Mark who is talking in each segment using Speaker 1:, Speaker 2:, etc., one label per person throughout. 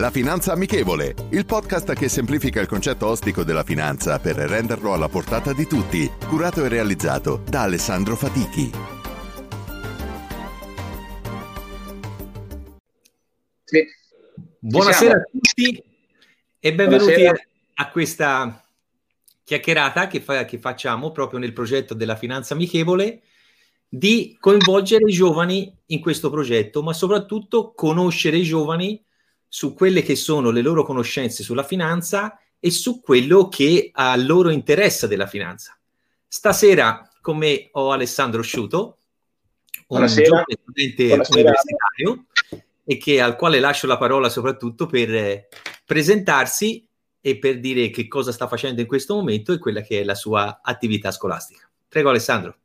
Speaker 1: La Finanza Amichevole, il podcast che semplifica il concetto ostico della finanza per renderlo alla portata di tutti, curato e realizzato da Alessandro Fatichi.
Speaker 2: Sì. Buonasera a tutti e benvenuti Buonasera. a questa chiacchierata che, fa, che facciamo proprio nel progetto della Finanza Amichevole di coinvolgere i giovani in questo progetto, ma soprattutto conoscere i giovani su quelle che sono le loro conoscenze sulla finanza e su quello che a loro interessa della finanza. Stasera con me ho Alessandro Sciuto, un giovane studente Buonasera. universitario e che, al quale lascio la parola soprattutto per eh, presentarsi e per dire che cosa sta facendo in questo momento e quella che è la sua attività scolastica. Prego Alessandro.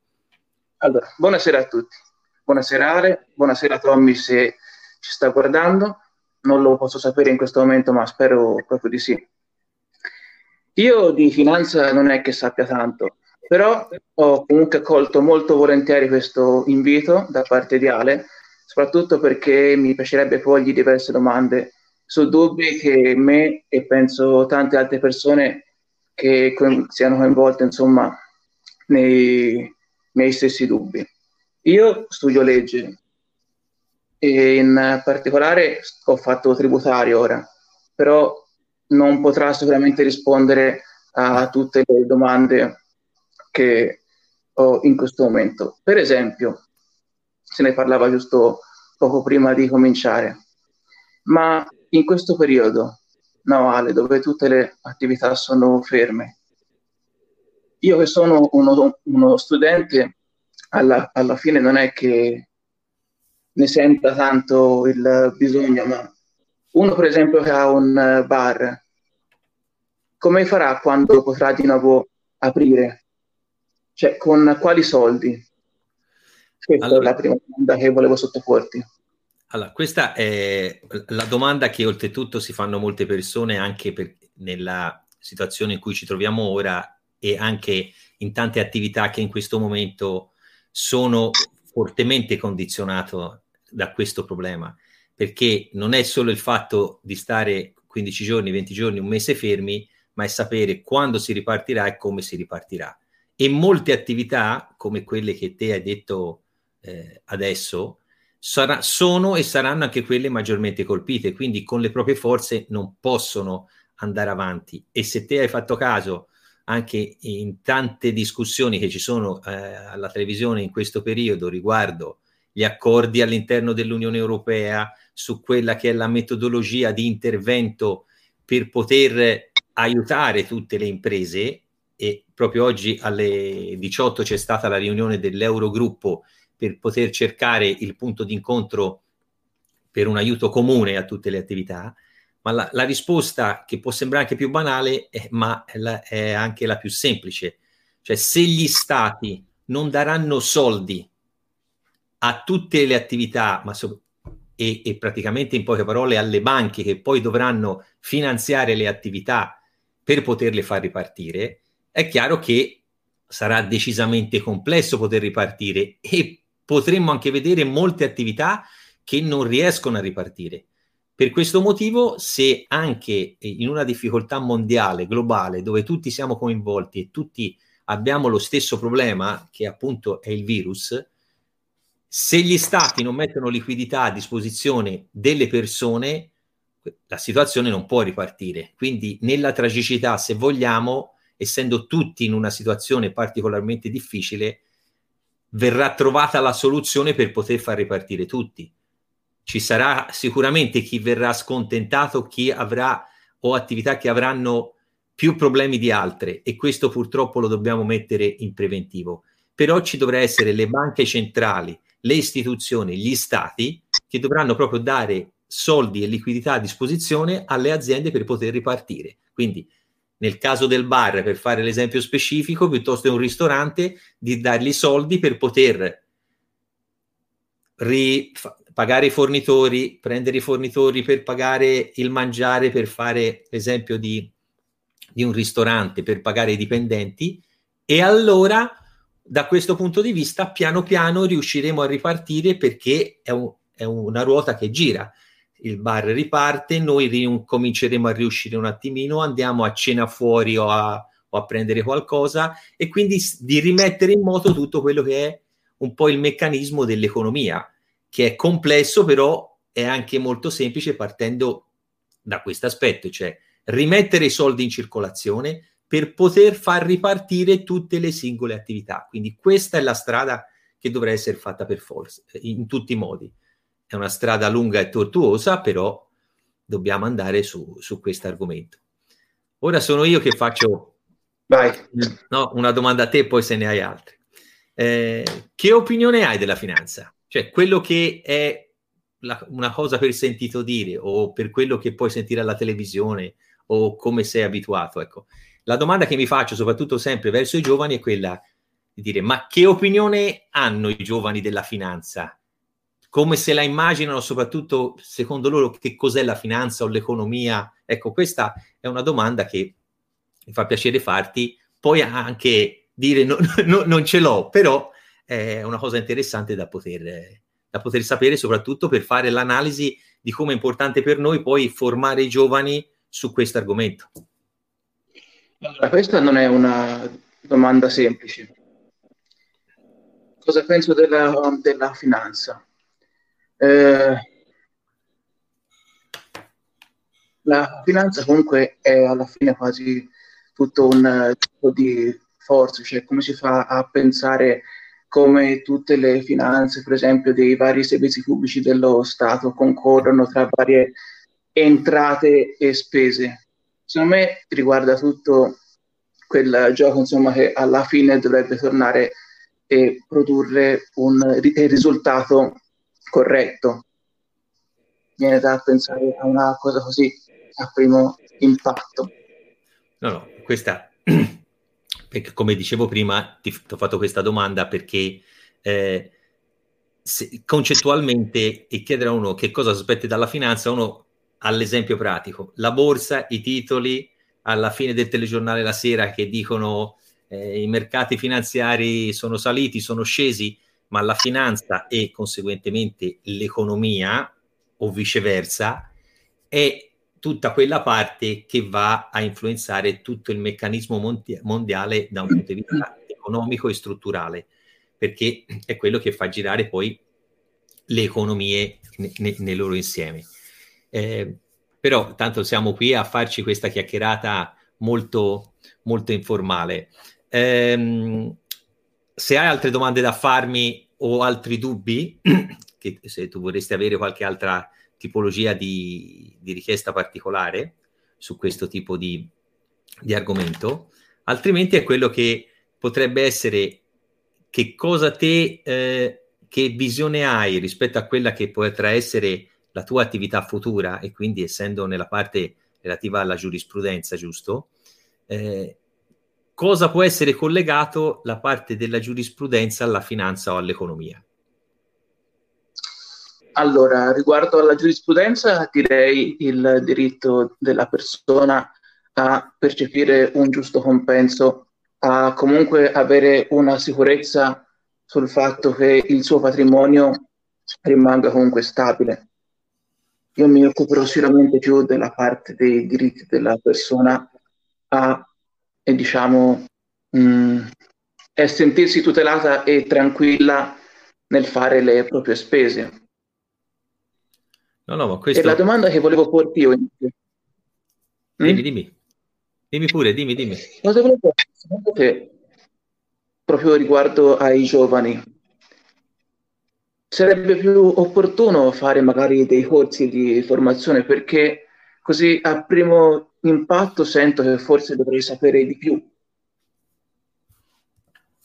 Speaker 3: Allora, buonasera a tutti. Buonasera Ale, buonasera Tommy se ci sta guardando non lo posso sapere in questo momento, ma spero proprio di sì. Io di finanza non è che sappia tanto, però ho comunque accolto molto volentieri questo invito da parte di Ale, soprattutto perché mi piacerebbe porgli diverse domande su dubbi che me e penso tante altre persone che co- siano coinvolte insomma nei miei stessi dubbi. Io studio legge, e in particolare ho fatto tributario ora, però non potrà sicuramente rispondere a tutte le domande che ho in questo momento. Per esempio, se ne parlava giusto poco prima di cominciare, ma in questo periodo navale dove tutte le attività sono ferme, io che sono uno, uno studente, alla, alla fine non è che ne senta tanto il bisogno, ma uno per esempio che ha un bar, come farà quando potrà di nuovo aprire? Cioè, con quali soldi? Questa allora, è la prima domanda che volevo sottoporti.
Speaker 2: Allora, questa è la domanda che oltretutto si fanno molte persone anche per, nella situazione in cui ci troviamo ora e anche in tante attività che in questo momento sono fortemente condizionato da questo problema, perché non è solo il fatto di stare 15 giorni, 20 giorni, un mese fermi, ma è sapere quando si ripartirà e come si ripartirà. E molte attività, come quelle che te hai detto eh, adesso, sarà, sono e saranno anche quelle maggiormente colpite, quindi con le proprie forze non possono andare avanti. E se te hai fatto caso anche in tante discussioni che ci sono eh, alla televisione in questo periodo riguardo gli accordi all'interno dell'Unione Europea su quella che è la metodologia di intervento per poter aiutare tutte le imprese e proprio oggi alle 18 c'è stata la riunione dell'Eurogruppo per poter cercare il punto d'incontro per un aiuto comune a tutte le attività, ma la, la risposta che può sembrare anche più banale, è, ma è, la, è anche la più semplice. Cioè se gli stati non daranno soldi a tutte le attività, ma so- e, e, praticamente in poche parole alle banche che poi dovranno finanziare le attività per poterle far ripartire, è chiaro che sarà decisamente complesso poter ripartire e potremmo anche vedere molte attività che non riescono a ripartire. Per questo motivo, se anche in una difficoltà mondiale, globale, dove tutti siamo coinvolti e tutti abbiamo lo stesso problema, che appunto è il virus, se gli stati non mettono liquidità a disposizione delle persone, la situazione non può ripartire. Quindi nella tragicità, se vogliamo, essendo tutti in una situazione particolarmente difficile, verrà trovata la soluzione per poter far ripartire tutti. Ci sarà sicuramente chi verrà scontentato, chi avrà o attività che avranno più problemi di altre e questo purtroppo lo dobbiamo mettere in preventivo. Però ci dovrà essere le banche centrali, le istituzioni, gli stati che dovranno proprio dare soldi e liquidità a disposizione alle aziende per poter ripartire. Quindi nel caso del bar, per fare l'esempio specifico, piuttosto che un ristorante, di dargli soldi per poter ri- pagare i fornitori, prendere i fornitori per pagare il mangiare, per fare l'esempio di, di un ristorante, per pagare i dipendenti, e allora da questo punto di vista piano piano riusciremo a ripartire perché è, un, è una ruota che gira. Il bar riparte, noi ricominceremo a riuscire un attimino, andiamo a cena fuori o a, o a, prendere qualcosa e quindi di rimettere in moto tutto quello che è un po' il meccanismo dell'economia, che è complesso però è anche molto semplice partendo da questo aspetto, cioè rimettere i soldi in circolazione per poter far ripartire tutte le singole attività. Quindi questa è la strada che dovrà essere fatta per forza, in tutti i modi è una strada lunga e tortuosa, però dobbiamo andare su, su questo argomento. Ora sono io che faccio no, una domanda a te, poi se ne hai altre. Eh, che opinione hai della finanza? Cioè, quello che è la, una cosa per sentito dire o per quello che puoi sentire alla televisione o come sei abituato. Ecco. La domanda che mi faccio, soprattutto sempre verso i giovani, è quella di dire: ma che opinione hanno i giovani della finanza? come se la immaginano, soprattutto secondo loro che cos'è la finanza o l'economia. Ecco, questa è una domanda che mi fa piacere farti, puoi anche dire no, no, non ce l'ho, però è una cosa interessante da poter, da poter sapere, soprattutto per fare l'analisi di come è importante per noi poi formare i giovani su questo argomento.
Speaker 3: Allora, questa non è una domanda semplice. Cosa penso della, della finanza? Eh, la finanza comunque è alla fine quasi tutto un tipo di forza, cioè come si fa a pensare come tutte le finanze, per esempio, dei vari servizi pubblici dello Stato concorrono tra varie entrate e spese. Secondo me riguarda tutto quel gioco insomma, che alla fine dovrebbe tornare e produrre un risultato corretto. Viene da pensare a una cosa così a primo impatto.
Speaker 2: No, no, questa, perché come dicevo prima, ti, ti ho fatto questa domanda perché eh, se, concettualmente e chiedere a uno che cosa aspetti dalla finanza, uno ha l'esempio pratico, la borsa, i titoli alla fine del telegiornale la sera che dicono eh, i mercati finanziari sono saliti, sono scesi, ma la finanza e conseguentemente l'economia o viceversa è tutta quella parte che va a influenzare tutto il meccanismo monti- mondiale da un punto di vista economico e strutturale, perché è quello che fa girare poi le economie ne- ne- nel loro insieme. Eh, però tanto siamo qui a farci questa chiacchierata molto, molto informale. Eh, se hai altre domande da farmi o altri dubbi, che se tu vorresti avere qualche altra tipologia di, di richiesta particolare su questo tipo di, di argomento, altrimenti è quello che potrebbe essere che cosa te, eh, che visione hai rispetto a quella che potrà essere la tua attività futura e quindi essendo nella parte relativa alla giurisprudenza, giusto? Eh, cosa può essere collegato la parte della giurisprudenza alla finanza o all'economia?
Speaker 3: Allora, riguardo alla giurisprudenza, direi il diritto della persona a percepire un giusto compenso, a comunque avere una sicurezza sul fatto che il suo patrimonio rimanga comunque stabile. Io mi occuperò sicuramente più della parte dei diritti della persona a e diciamo mh, mm, è sentirsi tutelata e tranquilla nel fare le proprie spese.
Speaker 2: No, no, ma questo...
Speaker 3: E la domanda che volevo porti io...
Speaker 2: Dimmi, mm? dimmi. Dimmi pure, dimmi, dimmi.
Speaker 3: Cosa volevo porti? Secondo te, proprio riguardo ai giovani, sarebbe più opportuno fare magari dei corsi di formazione perché così a primo impatto sento che forse dovrei sapere di più.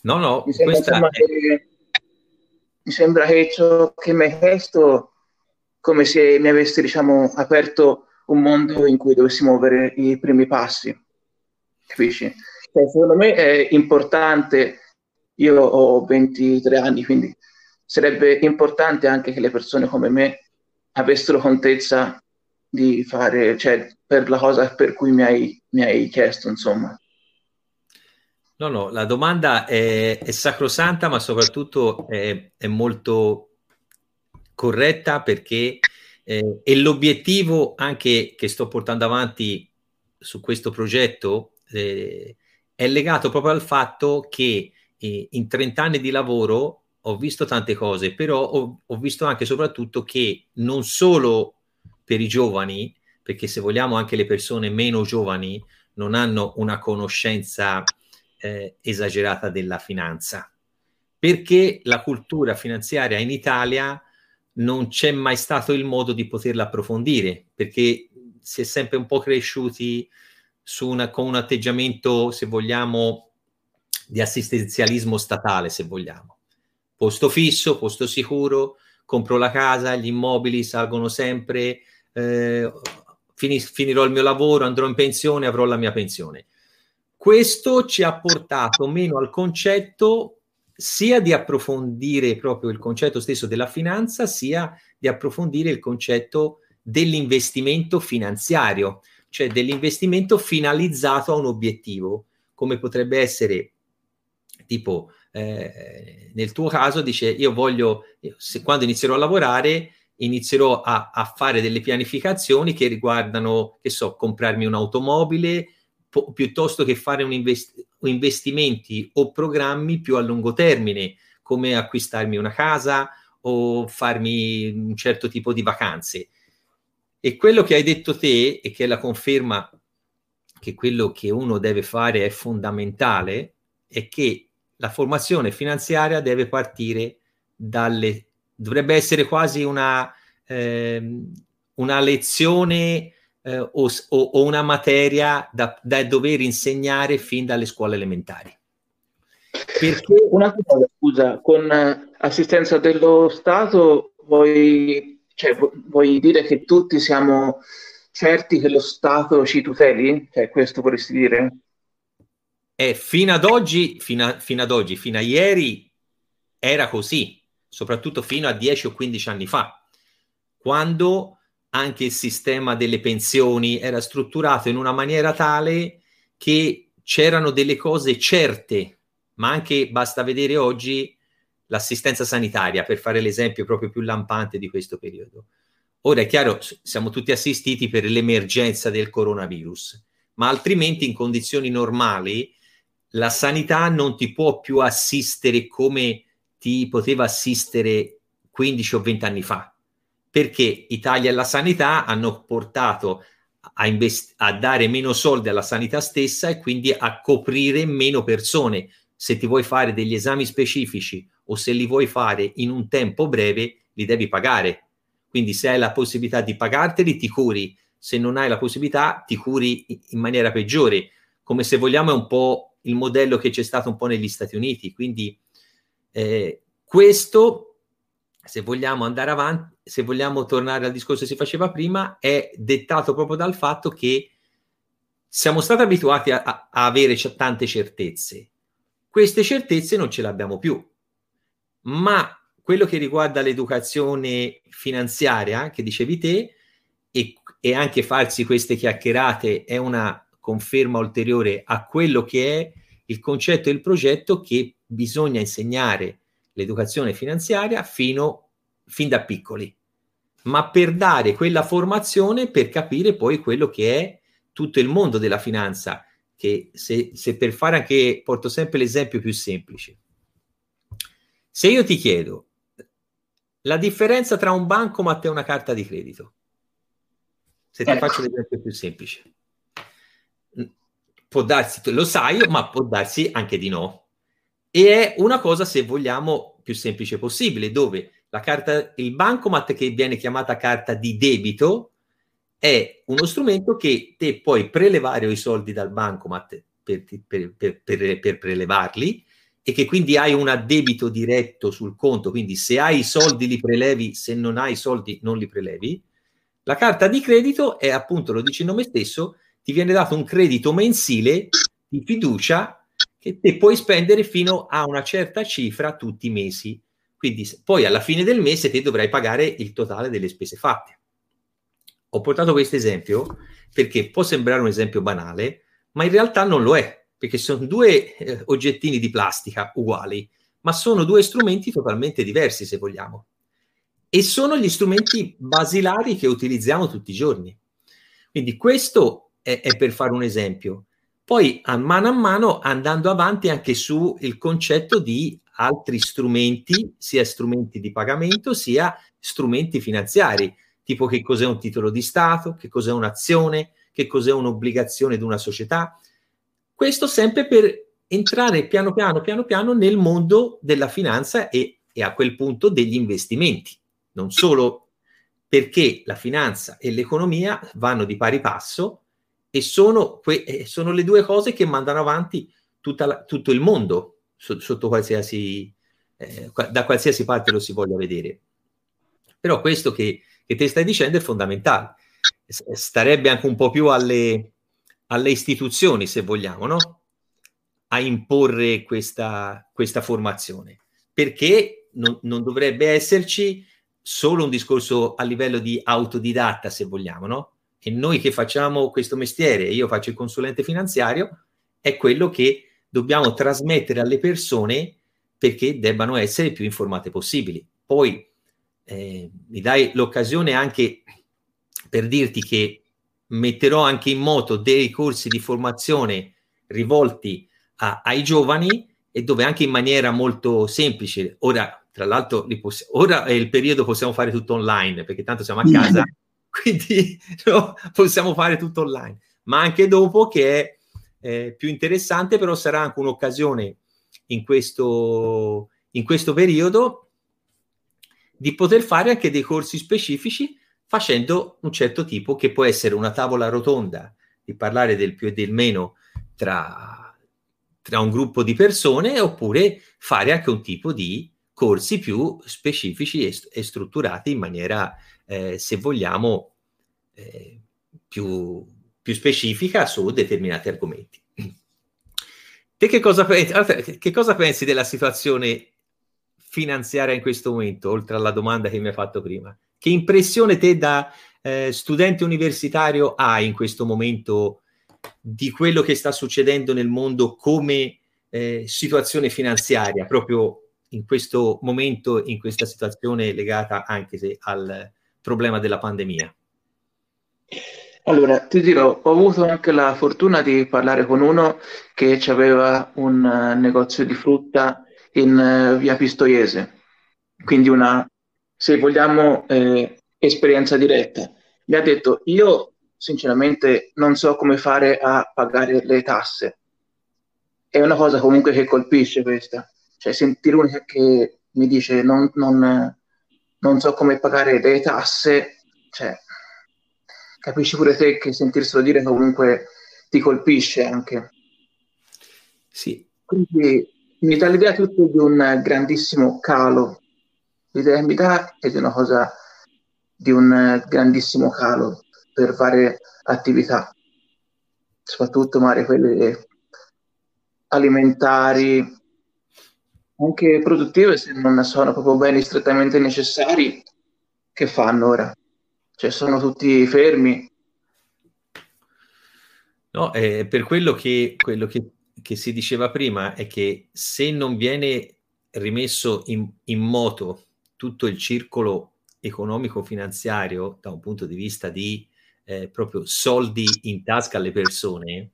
Speaker 2: No, no,
Speaker 3: mi sembra, questa... che, mi sembra che ciò che mi hai chiesto come se mi avessi, diciamo, aperto un mondo in cui dovessi muovere i primi passi. capisci? Cioè, secondo me è importante, io ho 23 anni, quindi sarebbe importante anche che le persone come me avessero contezza di fare, cioè, per la cosa per cui mi hai, mi hai chiesto, insomma.
Speaker 2: No, no, la domanda è, è sacrosanta, ma soprattutto è, è molto corretta perché eh, è l'obiettivo anche che sto portando avanti su questo progetto eh, è legato proprio al fatto che eh, in 30 anni di lavoro ho visto tante cose, però ho, ho visto anche e soprattutto che non solo per i giovani, perché se vogliamo anche le persone meno giovani non hanno una conoscenza eh, esagerata della finanza, perché la cultura finanziaria in Italia non c'è mai stato il modo di poterla approfondire, perché si è sempre un po' cresciuti una, con un atteggiamento, se vogliamo, di assistenzialismo statale, se vogliamo. Posto fisso, posto sicuro, compro la casa, gli immobili salgono sempre, eh, finirò il mio lavoro, andrò in pensione, avrò la mia pensione. Questo ci ha portato meno al concetto sia di approfondire proprio il concetto stesso della finanza, sia di approfondire il concetto dell'investimento finanziario, cioè dell'investimento finalizzato a un obiettivo, come potrebbe essere tipo eh, nel tuo caso dice io voglio, se, quando inizierò a lavorare, inizierò a, a, fare delle pianificazioni che riguardano, che so, comprarmi un'automobile, po- piuttosto che fare un invest- investimenti o programmi più a lungo termine, come acquistarmi una casa o farmi un certo tipo di vacanze. E quello che hai detto te e che è la conferma che quello che uno deve fare è fondamentale è che la formazione finanziaria deve partire dalle dovrebbe essere quasi una, eh, una lezione eh, o, o, una materia da, da, dover insegnare fin dalle scuole elementari.
Speaker 3: Perché... Una cosa, scusa, con eh, assistenza dello Stato vuoi, cioè, vuoi dire che tutti siamo certi che lo Stato ci tuteli? Cioè, questo vorresti dire?
Speaker 2: Eh, fino ad oggi, fino, a, fino ad oggi, fino a ieri era così, soprattutto fino a 10 o 15 anni fa, quando anche il sistema delle pensioni era strutturato in una maniera tale che c'erano delle cose certe, ma anche basta vedere oggi l'assistenza sanitaria per fare l'esempio proprio più lampante di questo periodo. Ora è chiaro, siamo tutti assistiti per l'emergenza del coronavirus, ma altrimenti in condizioni normali la sanità non ti può più assistere come ti poteva assistere 15 o 20 anni fa perché Italia e la sanità hanno portato a, invest- a dare meno soldi alla sanità stessa e quindi a coprire meno persone. Se ti vuoi fare degli esami specifici o se li vuoi fare in un tempo breve, li devi pagare. Quindi se hai la possibilità di pagarteli, ti curi. Se non hai la possibilità, ti curi in maniera peggiore. Come se vogliamo è un po' il modello che c'è stato un po' negli Stati Uniti. Quindi eh, questo se vogliamo andare avanti, se vogliamo tornare al discorso che si faceva prima, è dettato proprio dal fatto che siamo stati abituati a, a, avere c- tante certezze. Queste certezze non ce le abbiamo più. Ma quello che riguarda l'educazione finanziaria, che dicevi te, e, e anche farsi queste chiacchierate è una conferma ulteriore a quello che è il concetto e il progetto che bisogna insegnare l'educazione finanziaria fino, fin da piccoli, ma per dare quella formazione per capire poi quello che è tutto il mondo della finanza, che se, se per fare anche, porto sempre l'esempio più semplice. Se io ti chiedo la differenza tra un bancomat e una carta di credito, se ti ecco. faccio l'esempio più semplice, può darsi, lo sai, ma può darsi anche di no. E è una cosa, se vogliamo, più semplice possibile, dove la carta, il bancomat che viene chiamata carta di debito è uno strumento che te puoi prelevare i soldi dal bancomat per, per, per, per, prelevarli e che quindi hai un addebito diretto sul conto, quindi se hai i soldi li prelevi, se non hai i soldi non li prelevi. La carta di credito è appunto, lo dice il nome stesso, ti viene dato un credito mensile di fiducia che te puoi spendere fino a una certa cifra tutti i mesi. Quindi poi alla fine del mese te dovrai pagare il totale delle spese fatte. Ho portato questo esempio perché può sembrare un esempio banale, ma in realtà non lo è, perché sono due eh, oggettini di plastica uguali, ma sono due strumenti totalmente diversi, se vogliamo. E sono gli strumenti basilari che utilizziamo tutti i giorni. Quindi questo è, è per fare un esempio. Poi a mano a mano andando avanti anche sul concetto di altri strumenti, sia strumenti di pagamento, sia strumenti finanziari, tipo che cos'è un titolo di Stato, che cos'è un'azione, che cos'è un'obbligazione di una società. Questo sempre per entrare piano piano, piano piano nel mondo della finanza e, e a quel punto degli investimenti. Non solo perché la finanza e l'economia vanno di pari passo, e sono, que- sono le due cose che mandano avanti la, tutto il mondo so- sotto qualsiasi, eh, da qualsiasi parte lo si voglia vedere. Però questo che, che te stai dicendo è fondamentale. Starebbe anche un po' più alle, alle istituzioni, se vogliamo, no? a imporre questa, questa formazione, perché non, non, dovrebbe esserci solo un discorso a livello di autodidatta, se vogliamo, no? E noi che facciamo questo mestiere, io faccio il consulente finanziario, è quello che dobbiamo trasmettere alle persone perché debbano essere più informate possibili. Poi eh, mi dai l'occasione anche per dirti che metterò anche in moto dei corsi di formazione rivolti a, ai giovani e dove anche in maniera molto semplice, ora tra l'altro poss- ora è il periodo possiamo fare tutto online perché tanto siamo a casa quindi no, possiamo fare tutto online, ma anche dopo che è eh, più interessante, però sarà anche un'occasione in questo, in questo periodo di poter fare anche dei corsi specifici facendo un certo tipo che può essere una tavola rotonda, di parlare del più e del meno tra, tra un gruppo di persone oppure fare anche un tipo di corsi più specifici e, e strutturati in maniera eh, se vogliamo, eh, più, più, specifica su determinati argomenti. Te che cosa, pensi, che cosa pensi della situazione finanziaria in questo momento, oltre alla domanda che mi hai fatto prima? Che impressione te da eh, studente universitario hai in questo momento di quello che sta succedendo nel mondo come eh, situazione finanziaria, proprio in questo momento, in questa situazione legata anche al, problema della pandemia?
Speaker 3: Allora, ti dirò, ho avuto anche la fortuna di parlare con uno che aveva un uh, negozio di frutta in uh, via Pistoiese, quindi una, se vogliamo, eh, esperienza diretta. Mi ha detto, io sinceramente non so come fare a pagare le tasse. È una cosa comunque che colpisce questa, cioè sentire uno che mi dice non, non non so come pagare le tasse, cioè, capisci pure te che sentirselo dire comunque ti colpisce anche.
Speaker 2: Sì.
Speaker 3: Quindi mi dà l'idea tutto di un grandissimo calo. L'idea che mi dà è di una cosa di un grandissimo calo per varie attività, soprattutto magari quelle alimentari, anche produttive, se non sono proprio beni strettamente necessari, che fanno ora? Cioè sono tutti fermi.
Speaker 2: No, eh, per quello che, quello che, che, si diceva prima è che se non viene rimesso in, in moto tutto il circolo economico-finanziario da un punto di vista di eh, proprio soldi in tasca alle persone,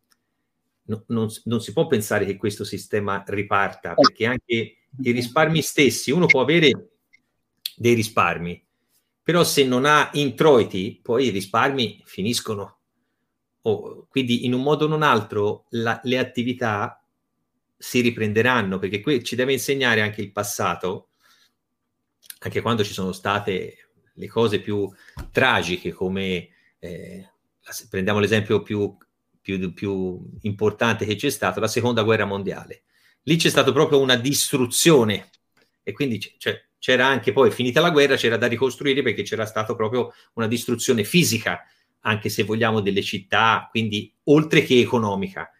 Speaker 2: no, non, non, si può pensare che questo sistema riparta, perché anche i risparmi stessi, uno può avere dei risparmi, però se non ha introiti, poi i risparmi finiscono. Oh, quindi in un modo o in un altro la, le attività si riprenderanno, perché qui ci deve insegnare anche il passato, anche quando ci sono state le cose più tragiche come... Eh, prendiamo l'esempio più più, più importante che c'è stata, la seconda guerra mondiale. Lì c'è stata proprio una distruzione e quindi cioè, c'era anche poi, finita la guerra, c'era da ricostruire perché c'era stata proprio una distruzione fisica, anche se vogliamo delle città, quindi oltre che economica.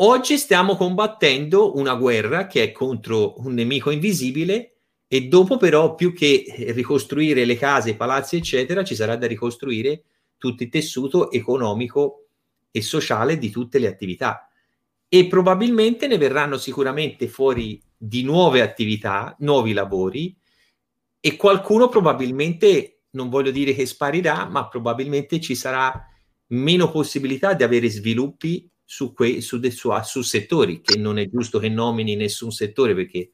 Speaker 2: oggi stiamo combattendo una guerra che è contro un nemico invisibile e dopo però più che ricostruire le case, i palazzi eccetera ci sarà da ricostruire tutto il tessuto economico e sociale di tutte le attività e probabilmente ne verranno sicuramente fuori di nuove attività, nuovi lavori e qualcuno probabilmente, non voglio dire che sparirà, ma probabilmente ci sarà meno possibilità di avere sviluppi su, que- su, de- su, su settori, che non è giusto che nomini nessun settore perché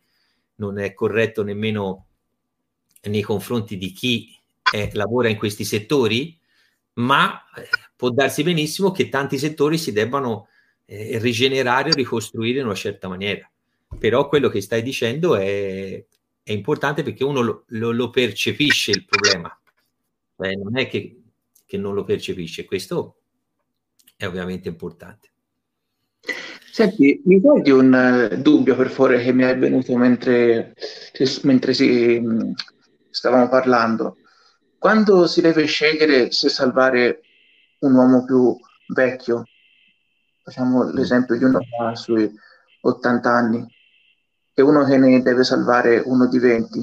Speaker 2: non è corretto nemmeno nei confronti di chi è, lavora in questi settori, ma eh, può darsi benissimo che tanti settori si debbano eh, rigenerare o ricostruire in una certa maniera. Però quello che stai dicendo è, è importante perché uno lo, lo, lo percepisce il problema, eh, non è che, che non lo percepisce, questo è ovviamente importante.
Speaker 3: Senti, mi togli un uh, dubbio per favore che mi è venuto mentre, mentre si, mm, stavamo parlando. Quando si deve scegliere se salvare un uomo più vecchio, facciamo l'esempio di uno sui 80 anni, e uno che ne deve salvare uno di 20.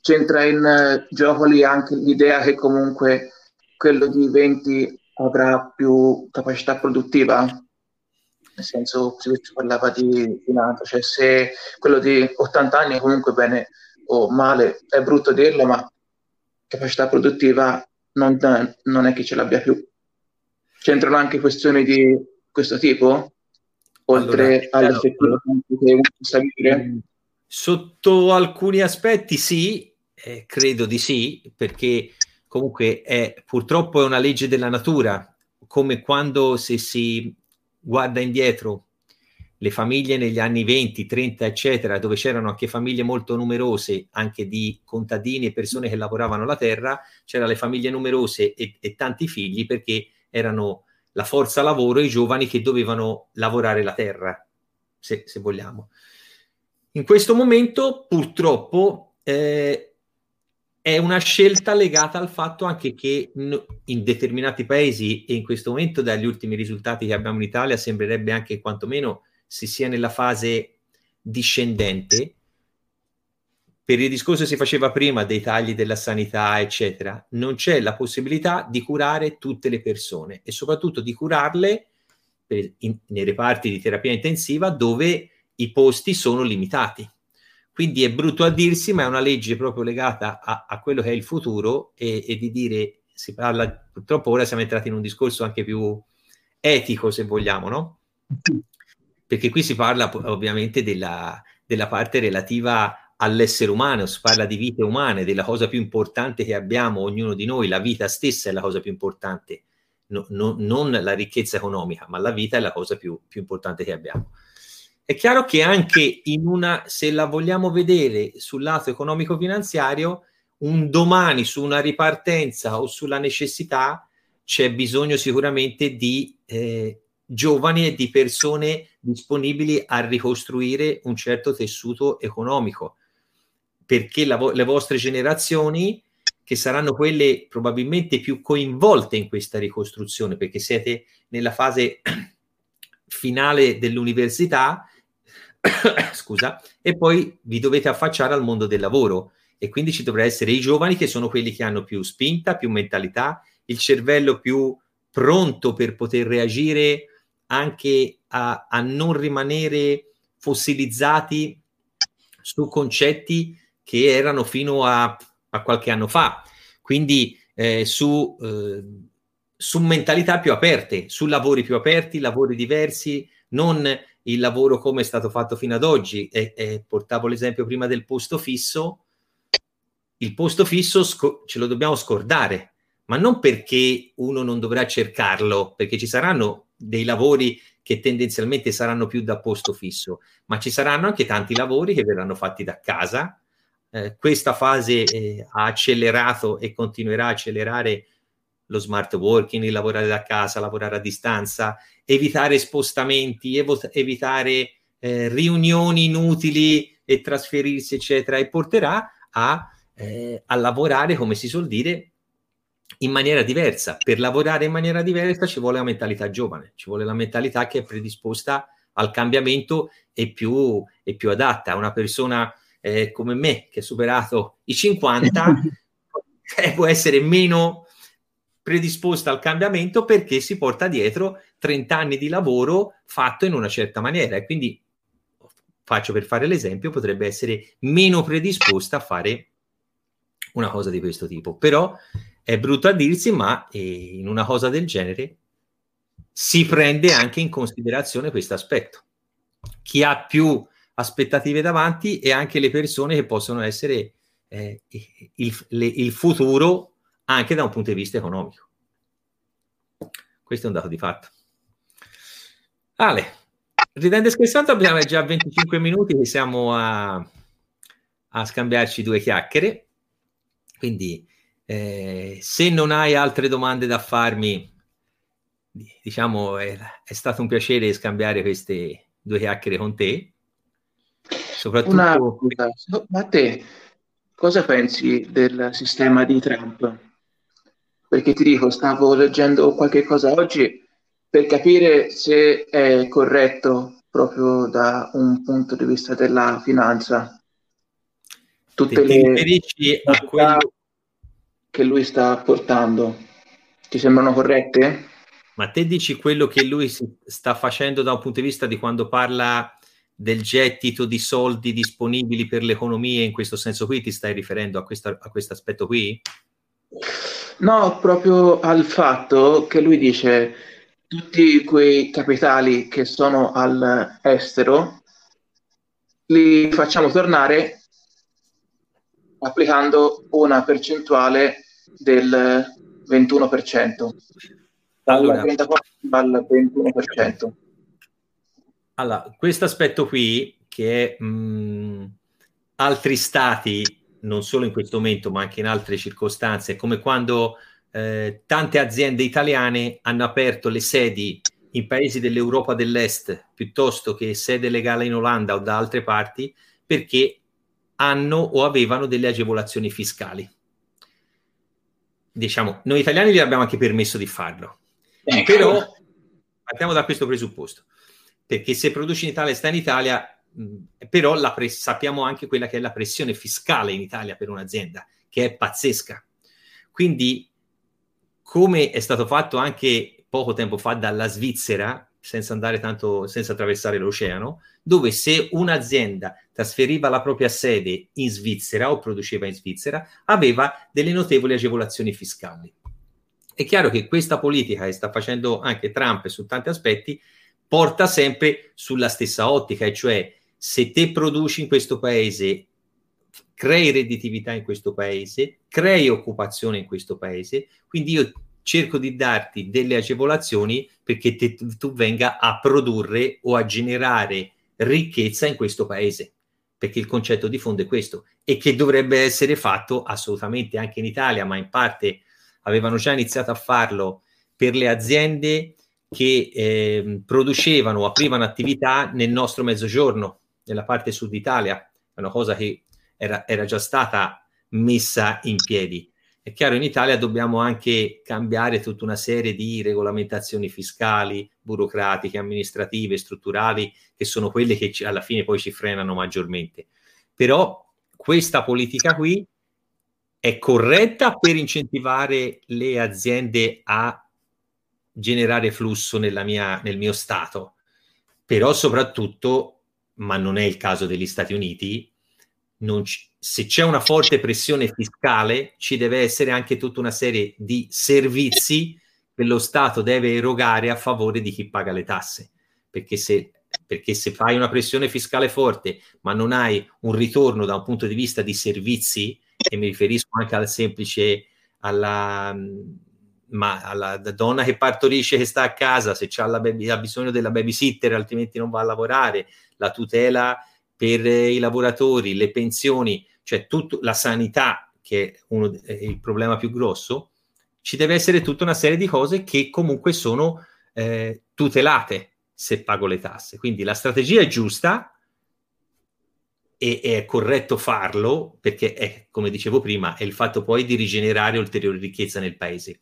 Speaker 3: C'entra in uh, gioco lì anche l'idea che comunque quello di 20 avrà più capacità produttiva? Nel senso, si parlava di finanza, cioè se quello di 80 anni comunque bene o male, è brutto dirlo, ma capacità produttiva non, non è che ce l'abbia più. C'entrano anche questioni di questo tipo? oltre allora, all'effettivo che uno stabilire?
Speaker 2: Mm, sotto alcuni aspetti sì, eh, credo di sì, perché comunque è, purtroppo è una legge della natura, come quando se si guarda indietro le famiglie negli anni 20, 30, eccetera, dove c'erano anche famiglie molto numerose, anche di contadini e persone che lavoravano la terra, c'erano le famiglie numerose e, e tanti figli perché erano la forza lavoro e i giovani che dovevano lavorare la terra, se, se vogliamo. In questo momento, purtroppo, eh, è una scelta legata al fatto anche che in determinati paesi, e in questo momento dagli ultimi risultati che abbiamo in Italia, sembrerebbe anche quantomeno si sia nella fase discendente, per il discorso che si faceva prima dei tagli della sanità, eccetera, non c'è la possibilità di curare tutte le persone e soprattutto di curarle per, in, nei reparti di terapia intensiva dove i posti sono limitati. Quindi è brutto a dirsi, ma è una legge proprio legata a, a quello che è il futuro e, e, di dire, si parla, purtroppo ora siamo entrati in un discorso anche più etico, se vogliamo, no? Perché qui si parla ovviamente della, della parte relativa all'essere umano, si parla di vite umane, della cosa più importante che abbiamo ognuno di noi, la vita stessa è la cosa più importante, no, no, non la ricchezza economica, ma la vita è la cosa più, più importante che abbiamo. È chiaro che anche in una, se la vogliamo vedere sul lato economico-finanziario, un domani su una ripartenza o sulla necessità c'è bisogno sicuramente di eh, giovani e di persone disponibili a ricostruire un certo tessuto economico perché vo- le vostre generazioni, che saranno quelle probabilmente più coinvolte in questa ricostruzione, perché siete nella fase finale dell'università, scusa, e poi vi dovete affacciare al mondo del lavoro. E quindi ci dovrebbero essere i giovani che sono quelli che hanno più spinta, più mentalità, il cervello più pronto per poter reagire anche a, a non rimanere fossilizzati su concetti che erano fino a, a qualche anno fa. Quindi eh, su, eh, su mentalità più aperte, su lavori più aperti, lavori diversi, non il lavoro come è stato fatto fino ad oggi. E, e portavo l'esempio prima del posto fisso. Il posto fisso sco- ce lo dobbiamo scordare, ma non perché uno non dovrà cercarlo, perché ci saranno dei lavori che tendenzialmente saranno più da posto fisso, ma ci saranno anche tanti lavori che verranno fatti da casa, eh, questa fase eh, ha accelerato e continuerà a accelerare lo smart working, il lavorare da casa, lavorare a distanza, evitare spostamenti, evo- evitare eh, riunioni inutili e trasferirsi, eccetera, e porterà a, eh, a lavorare, come si suol dire, in maniera diversa. Per lavorare in maniera diversa ci vuole la mentalità giovane, ci vuole la mentalità che è predisposta al cambiamento e più, e più adatta. Una persona eh, come me che ha superato i 50 eh, può essere meno predisposta al cambiamento perché si porta dietro 30 anni di lavoro fatto in una certa maniera. E quindi faccio per fare l'esempio potrebbe essere meno predisposta a fare una cosa di questo tipo. Però è brutto a dirsi ma eh, in una cosa del genere si prende anche in considerazione questo aspetto. Chi ha più aspettative davanti e anche le persone che possono essere eh, il, le, il futuro anche da un punto di vista economico. Questo è un dato di fatto. Ale, ridendo e scherzando, abbiamo già 25 minuti che siamo a, a scambiarci due chiacchiere. Quindi, eh, se non hai altre domande da farmi, diciamo, è, è stato un piacere scambiare queste due chiacchiere con te.
Speaker 3: Soprattutto... Una, ma te, cosa pensi del sistema di Trump? Perché ti dico, stavo leggendo qualche cosa oggi per capire se è corretto proprio da un punto di vista della finanza. Tutte ti le a quello che lui sta portando ti sembrano corrette?
Speaker 2: Ma te dici quello che lui sta facendo da un punto di vista di quando parla del gettito di soldi disponibili per l'economia, in questo senso qui ti stai riferendo a, questo, aspetto qui?
Speaker 3: No, proprio al fatto che lui dice tutti quei capitali che sono all'estero li facciamo tornare applicando una percentuale del 21%, dal allora, 34 al 21%.
Speaker 2: Allora, questo aspetto qui, che mh, altri stati, non solo in questo momento, ma anche in altre circostanze, come quando eh, tante aziende italiane hanno aperto le sedi in paesi dell'Europa dell'Est piuttosto che sede legale in Olanda o da altre parti, perché hanno o avevano delle agevolazioni fiscali. Diciamo, noi italiani gli abbiamo anche permesso di farlo, ecco. però partiamo da questo presupposto perché se produci in Italia sta in Italia, mh, però pre- sappiamo anche quella che è la pressione fiscale in Italia per un'azienda, che è pazzesca. Quindi, come è stato fatto anche poco tempo fa dalla Svizzera, senza andare tanto, senza attraversare l'oceano, dove se un'azienda trasferiva la propria sede in Svizzera o produceva in Svizzera, aveva delle notevoli agevolazioni fiscali. È chiaro che questa politica che sta facendo anche Trump su tanti aspetti porta sempre sulla stessa ottica, e cioè se te produci in questo paese, crei redditività in questo paese, crei occupazione in questo paese, quindi io cerco di darti delle agevolazioni perché te, tu venga a produrre o a generare ricchezza in questo paese, perché il concetto di fondo è questo e che dovrebbe essere fatto assolutamente anche in Italia, ma in parte avevano già iniziato a farlo per le aziende che eh, producevano aprivano attività nel nostro mezzogiorno, nella parte sud Italia, una cosa che era, era già stata messa in piedi. È chiaro, in Italia dobbiamo anche cambiare tutta una serie di regolamentazioni fiscali, burocratiche, amministrative, strutturali, che sono quelle che ci, alla fine poi ci frenano maggiormente. Però questa politica qui è corretta per incentivare le aziende a generare flusso mia, nel mio stato, però soprattutto, ma non è il caso degli Stati Uniti, c- se c'è una forte pressione fiscale, ci deve essere anche tutta una serie di servizi che lo Stato deve erogare a favore di chi paga le tasse, perché se, perché se fai una pressione fiscale forte, ma non hai un ritorno da un punto di vista di servizi, e mi riferisco anche al semplice alla ma alla donna che partorisce che sta a casa, se baby, ha bisogno della babysitter, altrimenti non va a lavorare, la tutela per i lavoratori, le pensioni, cioè tutta la sanità, che è, uno, è il problema più grosso, ci deve essere tutta una serie di cose che comunque sono eh, tutelate se pago le tasse. Quindi la strategia è giusta, e, e, è corretto farlo perché è, come dicevo prima, è il fatto poi di rigenerare ulteriore ricchezza nel paese.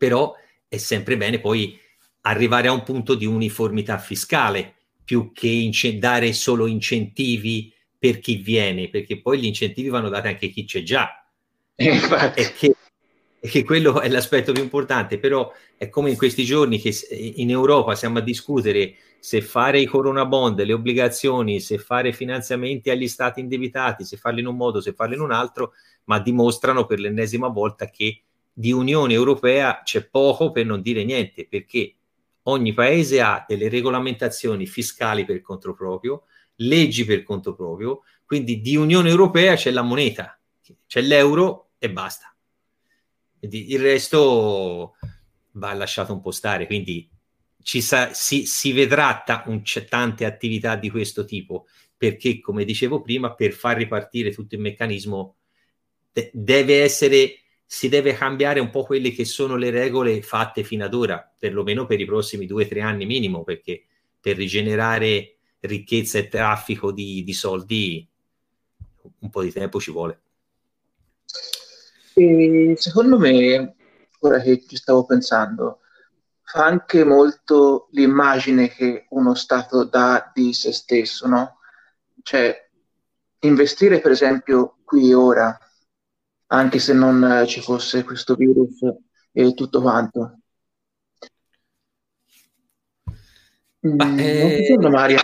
Speaker 2: Però è sempre bene poi arrivare a un punto di uniformità fiscale più che inc- dare solo incentivi per chi viene, perché poi gli incentivi vanno dati anche a chi c'è già. Infatti. E che, e che quello è l'aspetto più importante, però è come in questi giorni che in Europa siamo a discutere se fare i corona bond, le obbligazioni, se fare finanziamenti agli stati indebitati, se farli in un modo, se farli in un altro, ma dimostrano per l'ennesima volta che di Unione Europea c'è poco per non dire niente, perché ogni paese ha delle regolamentazioni fiscali per conto proprio, leggi per conto proprio, quindi di Unione Europea c'è la moneta, c'è l'euro e basta. Quindi il resto va lasciato un po' stare, quindi sa, si, si vedrà ta, un, tante attività di questo tipo, perché come dicevo prima, per far ripartire tutto il meccanismo de- deve essere si deve cambiare un po' quelle che sono le regole fatte fino ad ora, perlomeno per i prossimi due o tre anni minimo, perché per rigenerare ricchezza e traffico di, di soldi un po' di tempo ci vuole.
Speaker 3: E secondo me, ora che ci stavo pensando, fa anche molto l'immagine che uno Stato dà di se stesso, no? Cioè, investire per esempio qui ora anche se non eh, ci fosse questo virus e tutto quanto. Ma, mm, eh... Non Maria,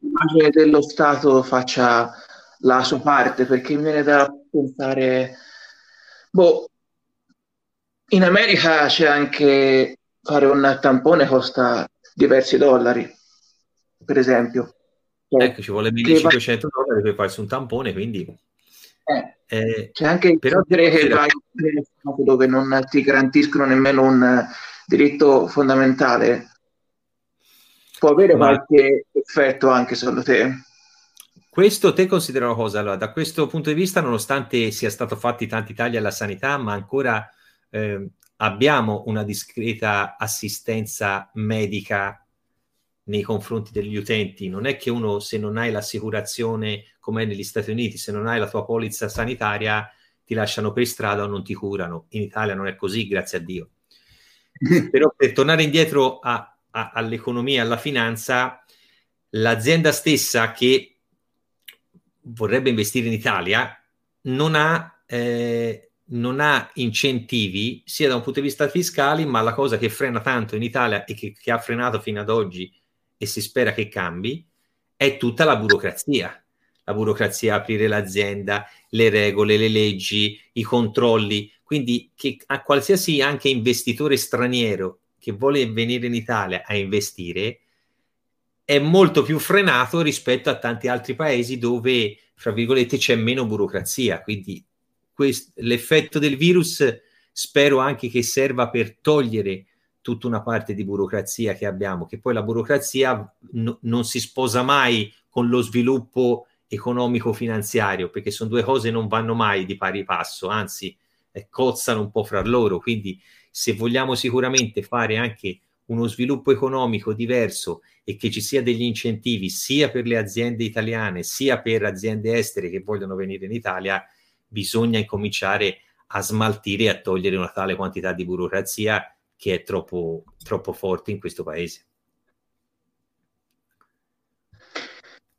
Speaker 3: l'immagine dello Stato faccia la sua parte, perché mi viene da pensare, boh, in America c'è anche fare un tampone costa diversi dollari, per esempio.
Speaker 2: Ecco, ci vuole 1500 va... dollari per farsi un tampone, quindi
Speaker 3: eh, eh, c'è anche però dire che vai dove non ti garantiscono nemmeno un diritto fondamentale può avere Ma... qualche effetto anche secondo te?
Speaker 2: Questo te considera una cosa, allora, da questo punto di vista, nonostante sia stato fatti tanti tagli alla sanità, ma ancora eh, abbiamo una discreta assistenza medica nei confronti degli utenti. Non è che uno, se non hai l'assicurazione, come negli Stati Uniti, se non hai la tua polizza sanitaria, ti lasciano per strada o non ti curano. In Italia non è così, grazie a Dio. Però per tornare indietro a, a, all'economia, alla finanza, l'azienda stessa che vorrebbe investire in Italia non ha, eh, non ha incentivi sia da un punto di vista fiscale, ma la cosa che frena tanto in Italia e che, che ha frenato fino ad oggi e si spera che cambi, è tutta la burocrazia. La burocrazia, aprire l'azienda, le regole, le leggi, i controlli. Quindi che a qualsiasi anche investitore straniero che vuole venire in Italia a investire è molto più frenato rispetto a tanti altri paesi dove, fra virgolette, c'è meno burocrazia. Quindi quest- l'effetto del virus spero anche che serva per togliere tutta una parte di burocrazia che abbiamo, che poi la burocrazia n- non si sposa mai con lo sviluppo economico-finanziario, perché sono due cose che non vanno mai di pari passo, anzi eh, cozzano un po' fra loro. Quindi se vogliamo sicuramente fare anche uno sviluppo economico diverso e che ci sia degli incentivi sia per le aziende italiane sia per aziende estere che vogliono venire in Italia, bisogna incominciare a smaltire e a togliere una tale quantità di burocrazia che è troppo, troppo forte in questo paese.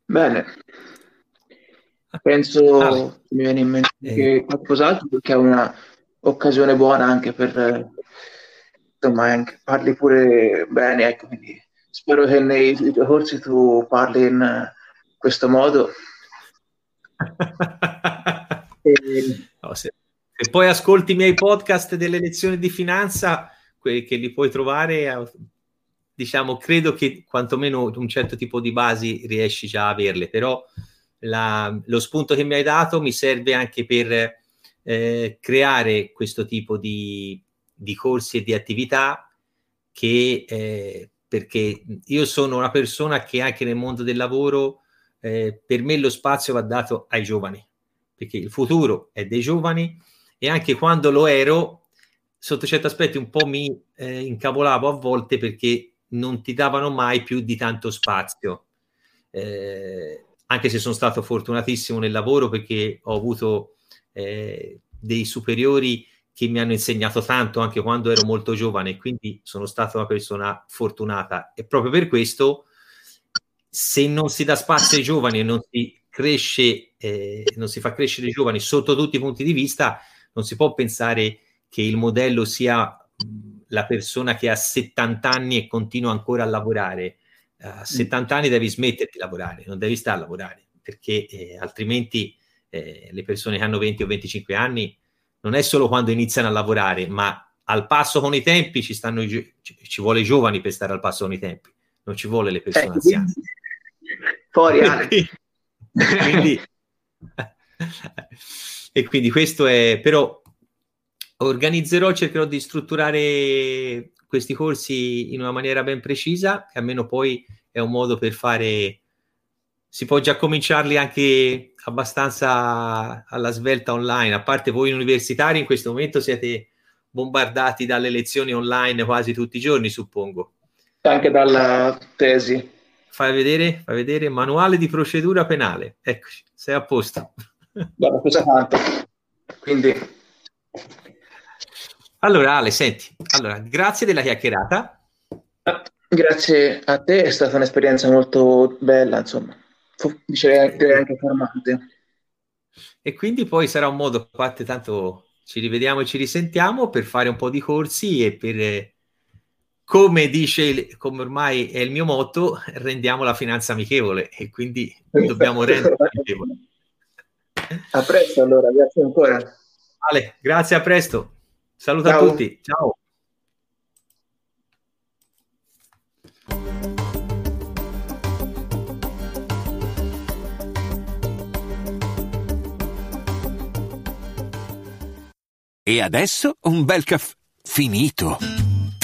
Speaker 3: Bene, penso ah, mi viene in mente eh, qualcos'altro perché è un'occasione buona anche per insomma anche parli pure bene ecco quindi spero che nei tuoi corsi tu parli in questo modo.
Speaker 2: E... no, se, se poi ascolti i miei podcast delle lezioni di finanza che li puoi trovare, diciamo, credo che quantomeno un certo tipo di basi riesci già a averle, però la, lo spunto che mi hai dato mi serve anche per eh, creare questo tipo di, di, corsi e di attività che, eh, perché io sono una persona che anche nel mondo del lavoro, eh, per me lo spazio va dato ai giovani, perché il futuro è dei giovani e anche quando lo ero sotto certi aspetti un po' mi eh, incavolavo a volte perché non ti davano mai più di tanto spazio. Eh, anche se sono stato fortunatissimo nel lavoro perché ho avuto eh, dei superiori che mi hanno insegnato tanto anche quando ero molto giovane, quindi sono stata una persona fortunata e proprio per questo se non si dà spazio ai giovani e non si cresce, eh, non si fa crescere i giovani sotto tutti i punti di vista, non si può pensare che il modello sia la persona che ha 70 anni e continua ancora a lavorare. A 70 anni devi smettere di lavorare, non devi stare a lavorare, perché eh, altrimenti eh, le persone che hanno 20 o 25 anni non è solo quando iniziano a lavorare, ma al passo con i tempi ci, stanno i gi- ci, vuole i giovani per stare al passo con i tempi, non ci vuole le persone eh, anziane.
Speaker 3: Fuori, Ale.
Speaker 2: quindi, e quindi questo è, però organizzerò, cercherò di strutturare questi corsi in una maniera ben precisa, che almeno poi è un modo per fare, si può già cominciarli anche abbastanza alla svelta online, a parte voi universitari in questo momento siete bombardati dalle lezioni online quasi tutti i giorni, suppongo.
Speaker 3: Anche dalla tesi.
Speaker 2: Fai vedere, fai vedere, manuale di procedura penale. Eccoci, sei a posto.
Speaker 3: Guarda, cosa tanto. Quindi...
Speaker 2: Allora, Ale, senti, allora, grazie della chiacchierata.
Speaker 3: Grazie a te, è stata un'esperienza molto bella, insomma direi anche formante.
Speaker 2: E quindi poi sarà un modo, parte tanto ci rivediamo e ci risentiamo per fare un po' di corsi e per, come dice, come ormai è il mio motto, rendiamo la finanza amichevole e quindi dobbiamo renderla amichevole.
Speaker 3: A presto allora, grazie ancora.
Speaker 2: Ale, grazie, a presto. Saluto Ciao. a tutti. Ciao.
Speaker 4: E adesso un bel caffè finito.